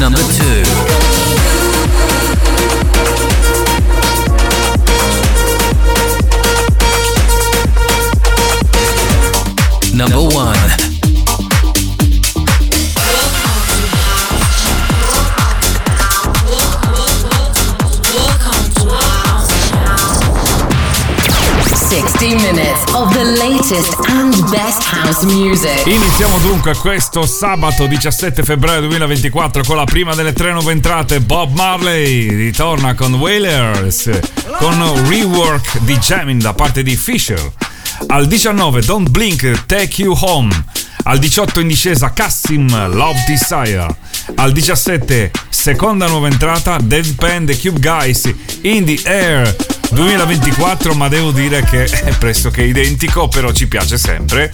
Number 2 Number 1 60 minutes of the latest and best house music. Iniziamo dunque questo sabato 17 febbraio 2024 con la prima delle tre nuove entrate. Bob Marley ritorna con Wailers con rework di Jamming da parte di Fisher. Al 19 Don't Blink Take You Home. Al 18 in discesa Cassim Love Desire. Al 17 seconda nuova entrata Deadpan The Cube Guys In The Air 2024, ma devo dire che è pressoché identico, però ci piace sempre.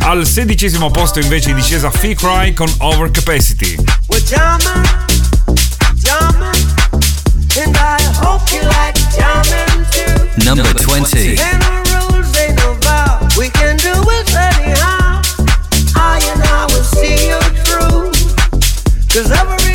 Al sedicesimo posto invece in discesa Fee Cry con Overcapacity. Number 20. Cause every we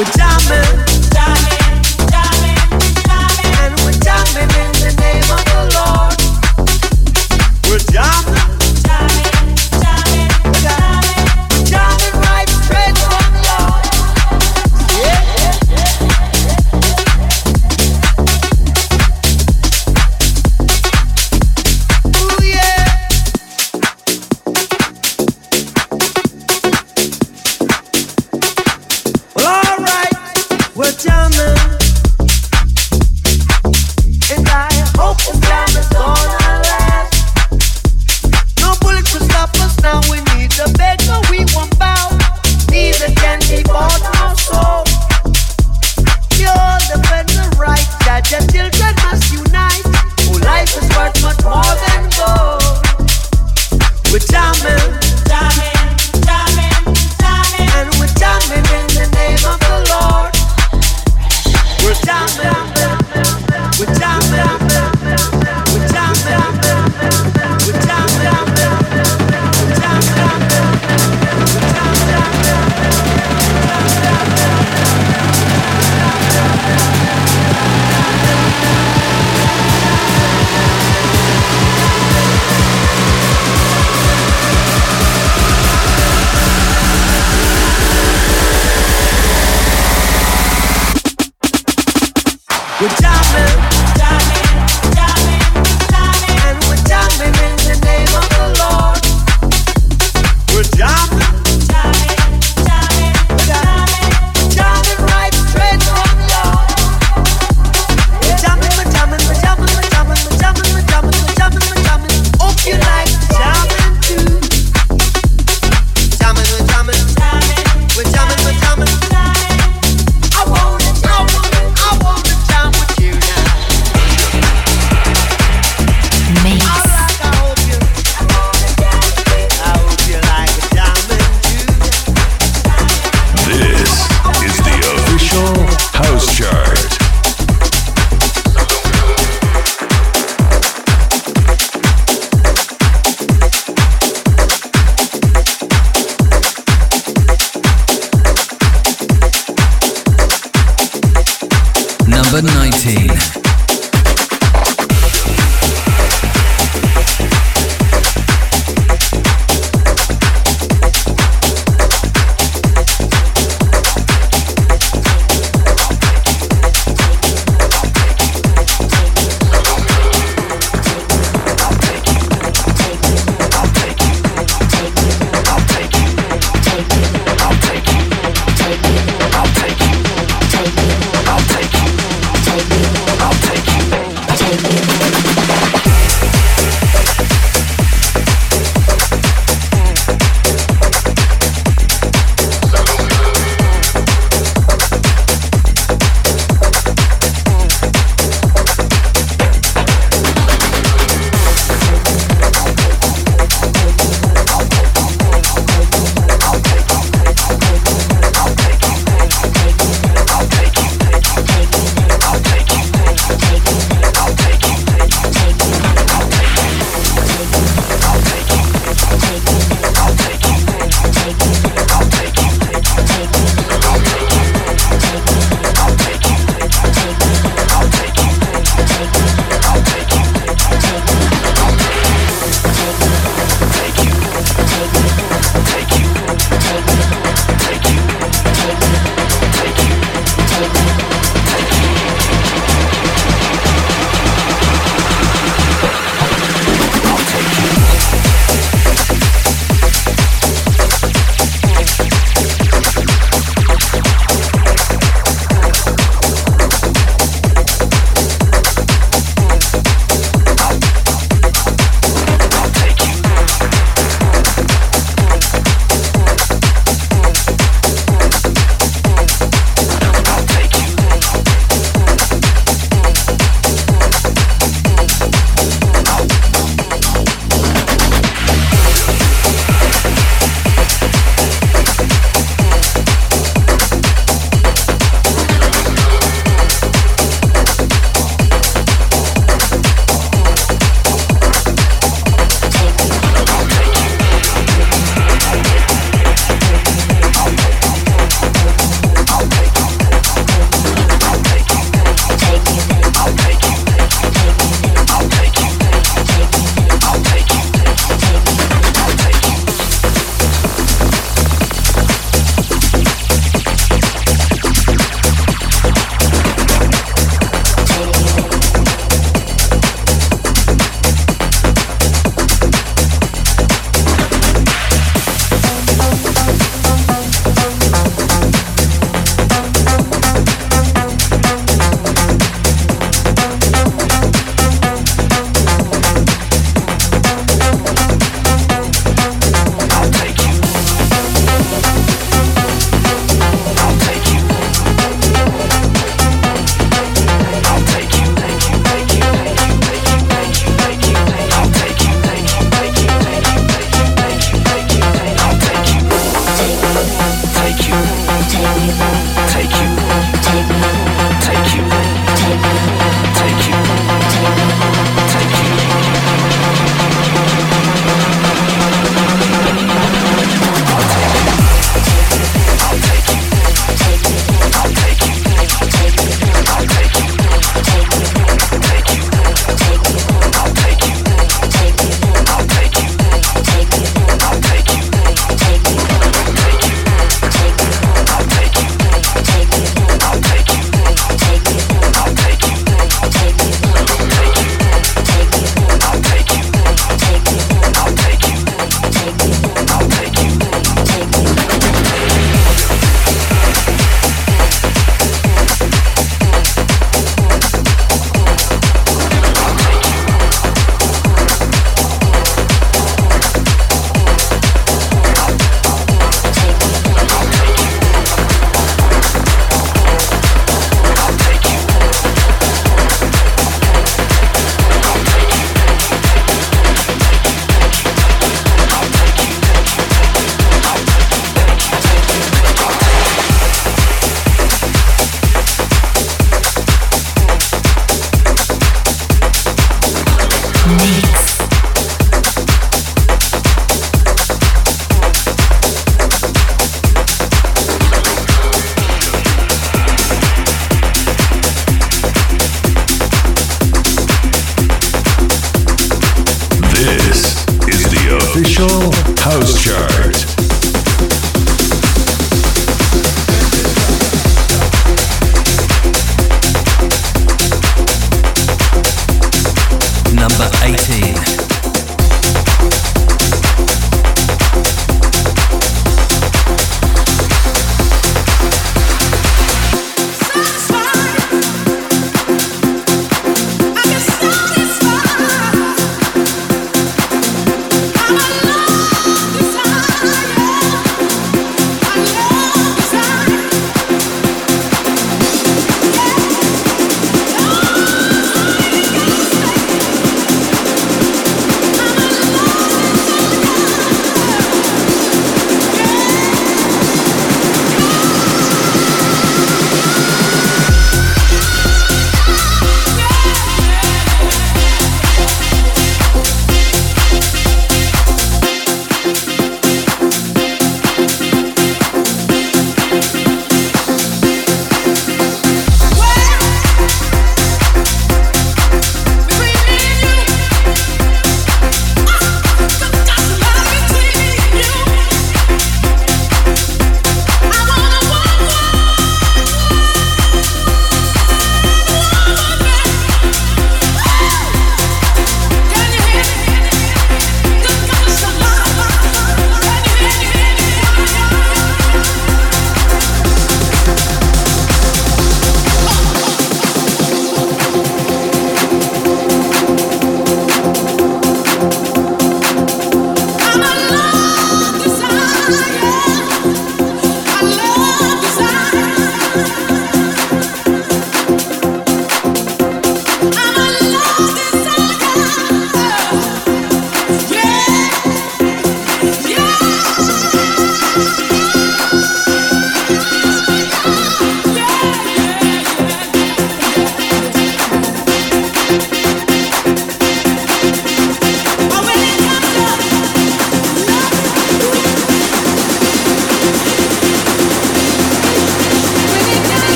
we're jamming.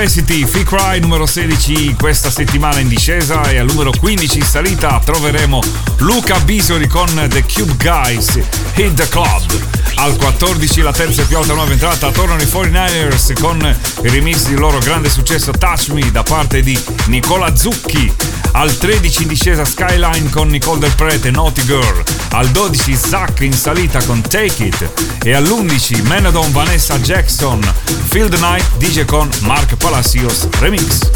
Overcapacity, Fee Cry numero 16 questa settimana in discesa e al numero 15 in salita troveremo Luca Bisori con The Cube Guys, Hit the Club. Al 14 la terza e più alta nuova entrata tornano i 49ers con il remix del loro grande successo Touch Me da parte di Nicola Zucchi. Al 13 in discesa Skyline con Nicole Del Prete, Naughty Girl. Al 12 Zack in salita con Take It. E all'11 Menadon Vanessa Jackson, Field Night DJ con Mark Palacios Remix.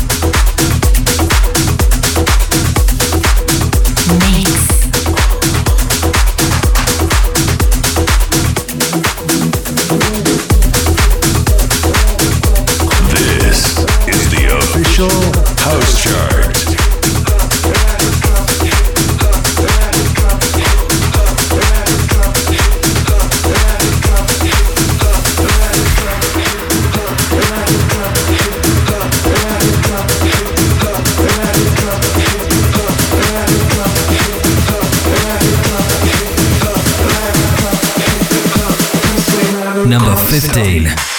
15.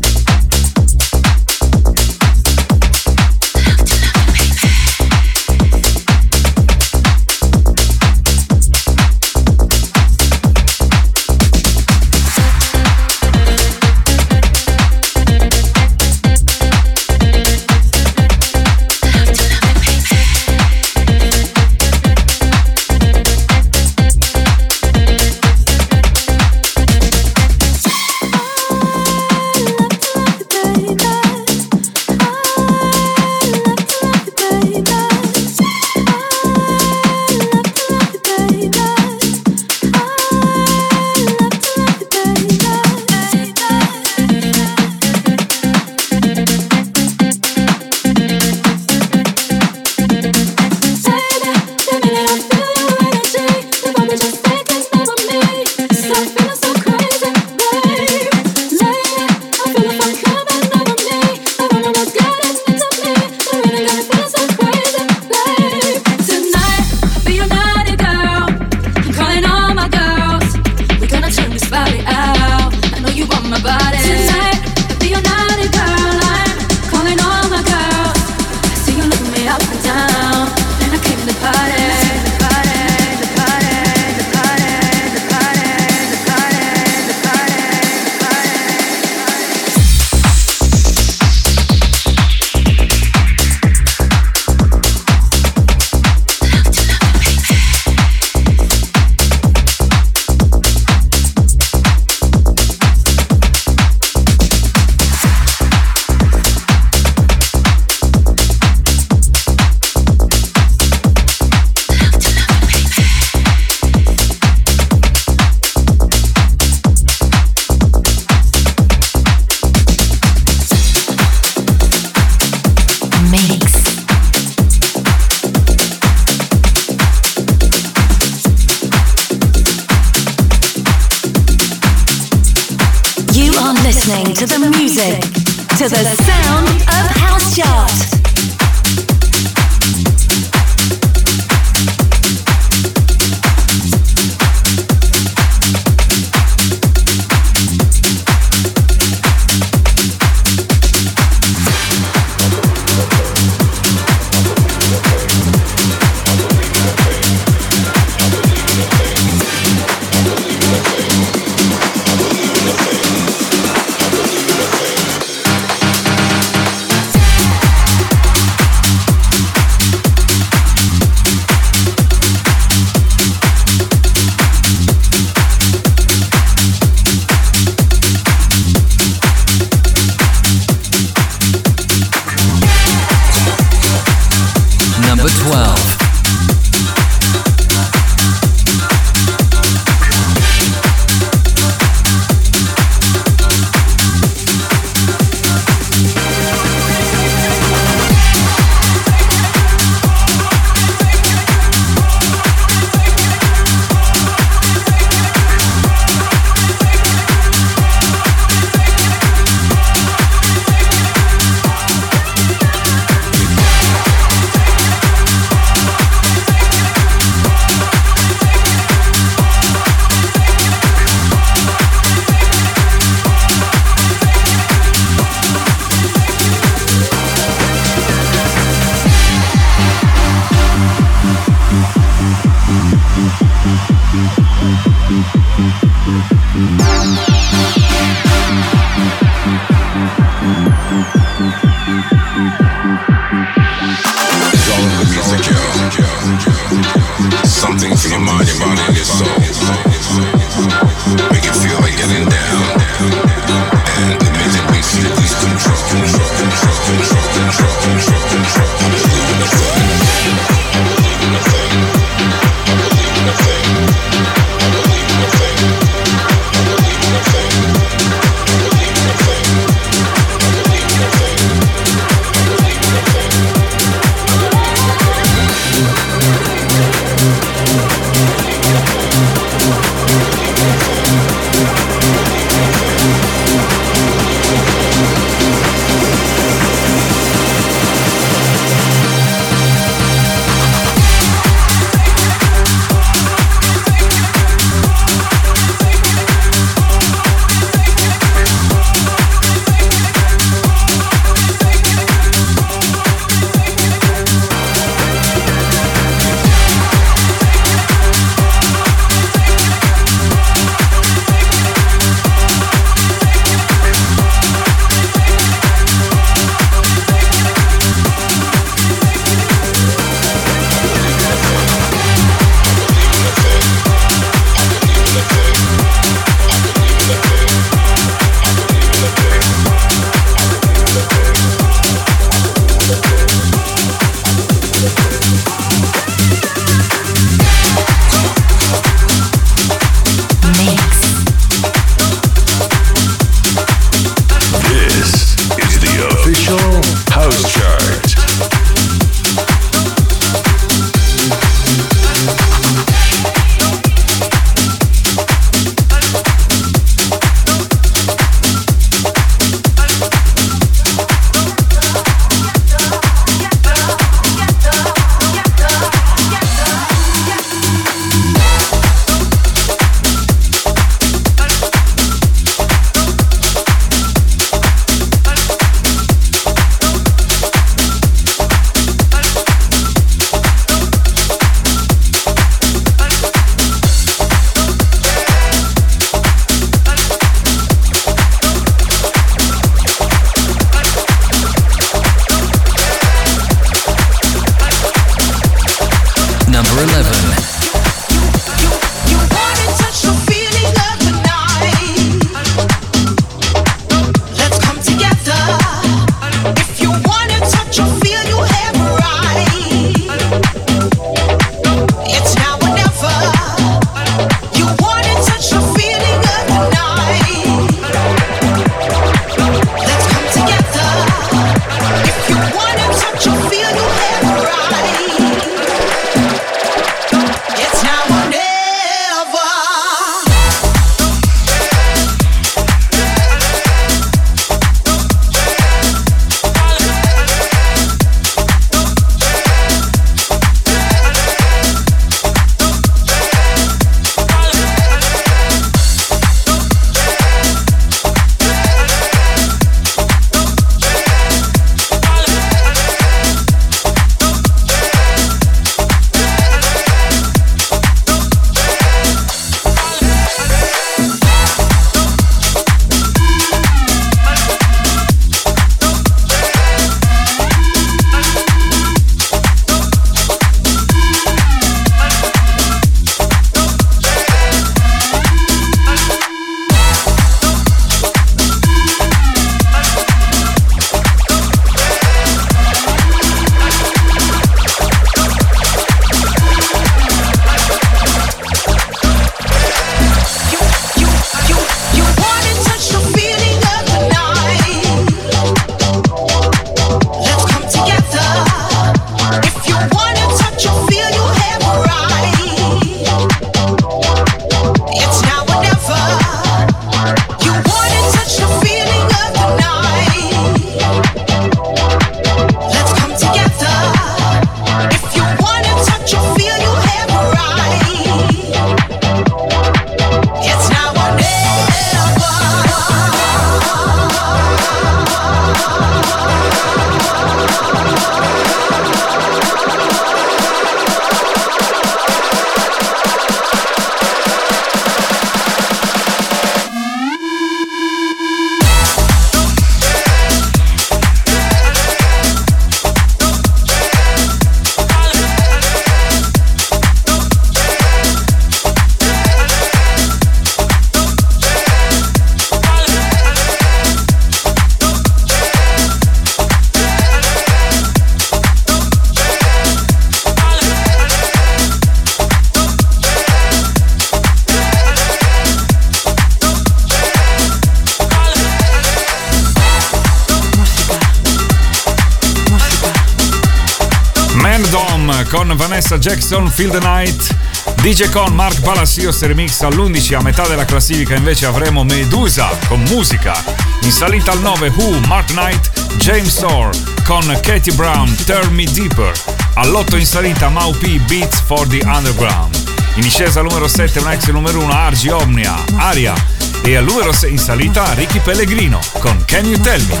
Jackson, Feel the Night. DJ con Mark Palacios remix all'11 a metà della classifica invece avremo Medusa con musica. In salita al 9 Who, Mark Knight, James Orr con Katie Brown, Turn Me Deeper. All'8 in salita Mau P, Beats for the Underground. In discesa al numero 7 un ex numero 1 Argi Omnia, Aria. E al numero 6 in salita Ricky Pellegrino con Can You Tell Me.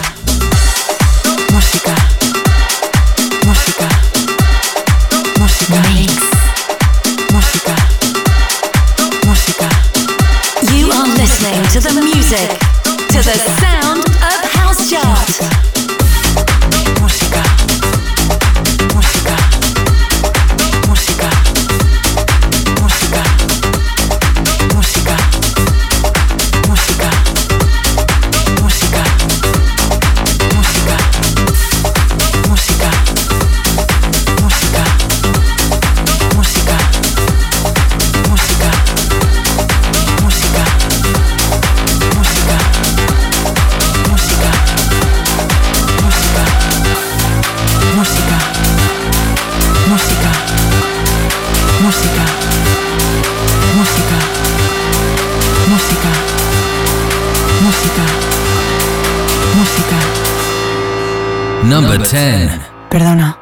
Music, Number 10. Perdona.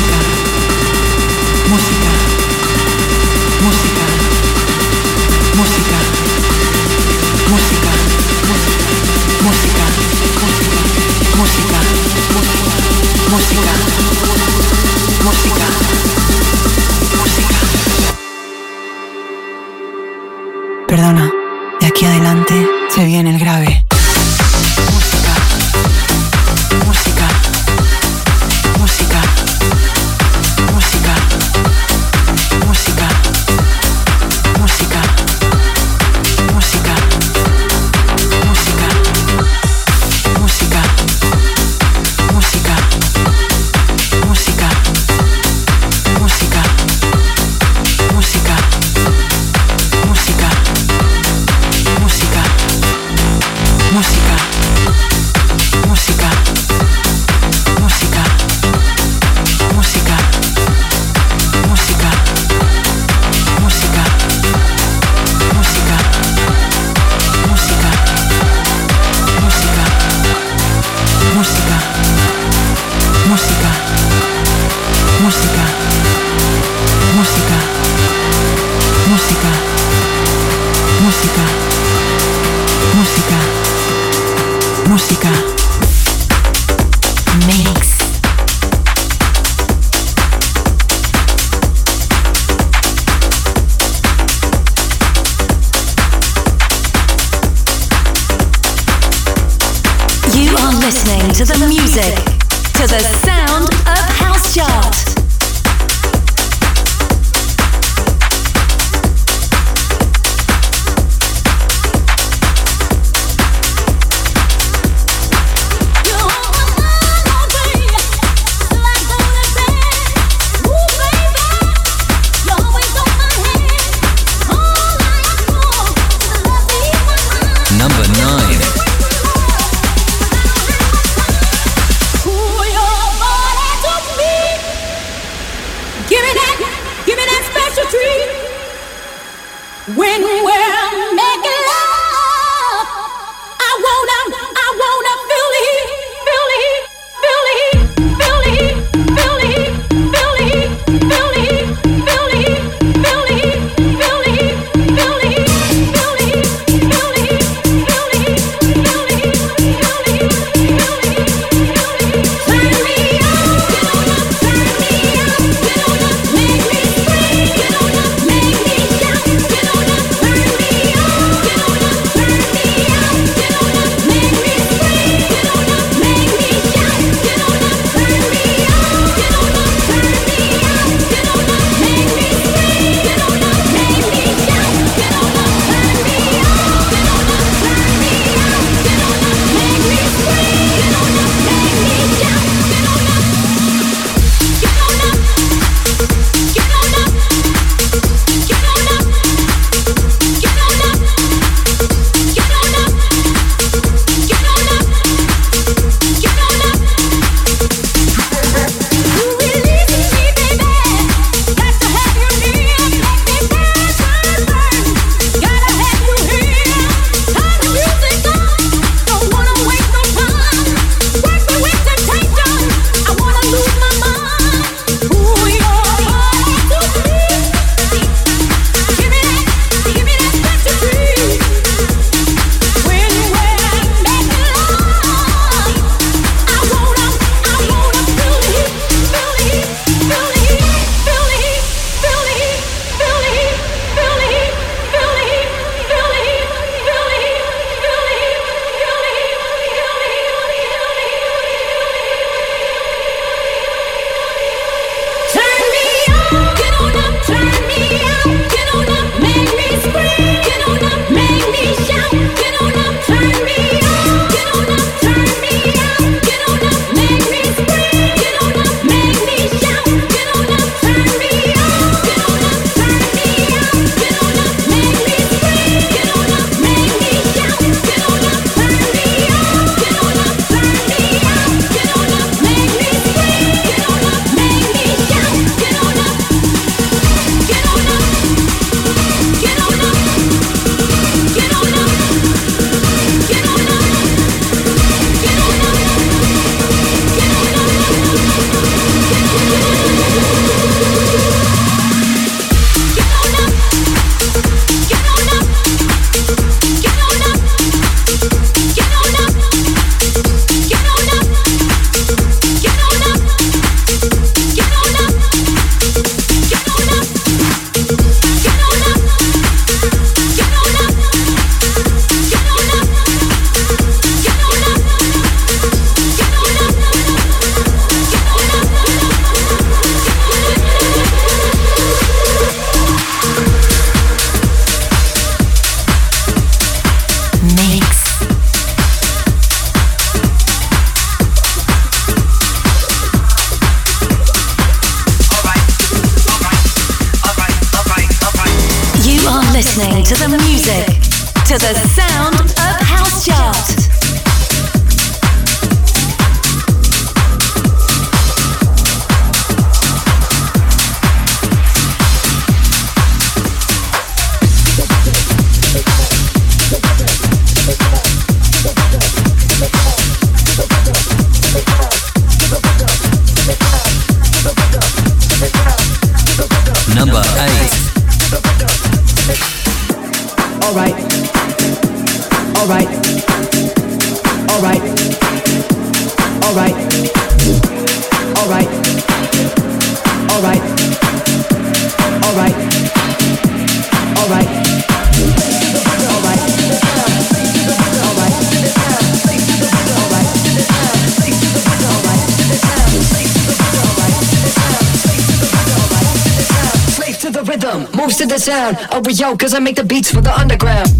yo, cause I make the beats for the underground.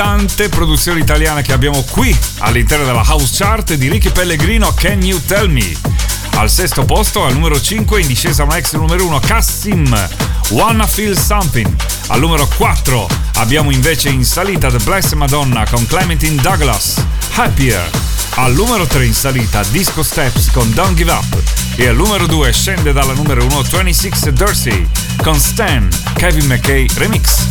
Tante produzioni italiane che abbiamo qui all'interno della House Chart di Ricky Pellegrino Can You Tell Me? Al sesto posto, al numero 5, in discesa una ex numero 1, Cassim, Wanna Feel Something. Al numero 4 abbiamo invece in salita The Blessed Madonna con Clementine Douglas, Happier. Al numero 3 in salita Disco Steps con Don't Give Up. E al numero 2 scende dalla numero 1 26 Dorsey con Stan, Kevin McKay Remix.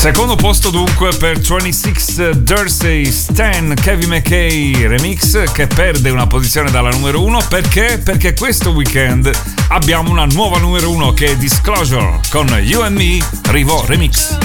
Secondo posto dunque per 26 Dursey Stan Kevin McKay remix che perde una posizione dalla numero 1 perché? Perché questo weekend abbiamo una nuova numero 1 che è Disclosure con You and Me Rivo Remix.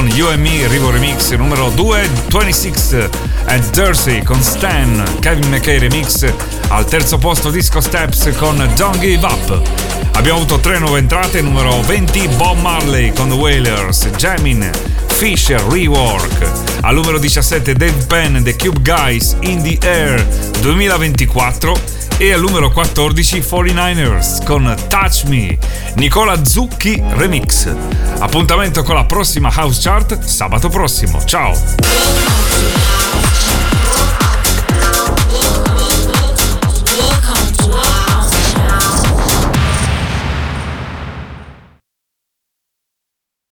Con You and Me Rivo Remix, numero 2 26 e Jersey con Stan, Kevin McKay Remix, al terzo posto Disco Steps con Don't Give Up. Abbiamo avuto tre nuove entrate, numero 20 Bob Marley con The Wailers, Jamin, Fisher Rework. Al numero 17 Dave Penn The Cube Guys In The Air 2024 e al numero 14 49ers con Touch Me, Nicola Zucchi Remix. Appuntamento con la prossima House Chart sabato prossimo. Ciao!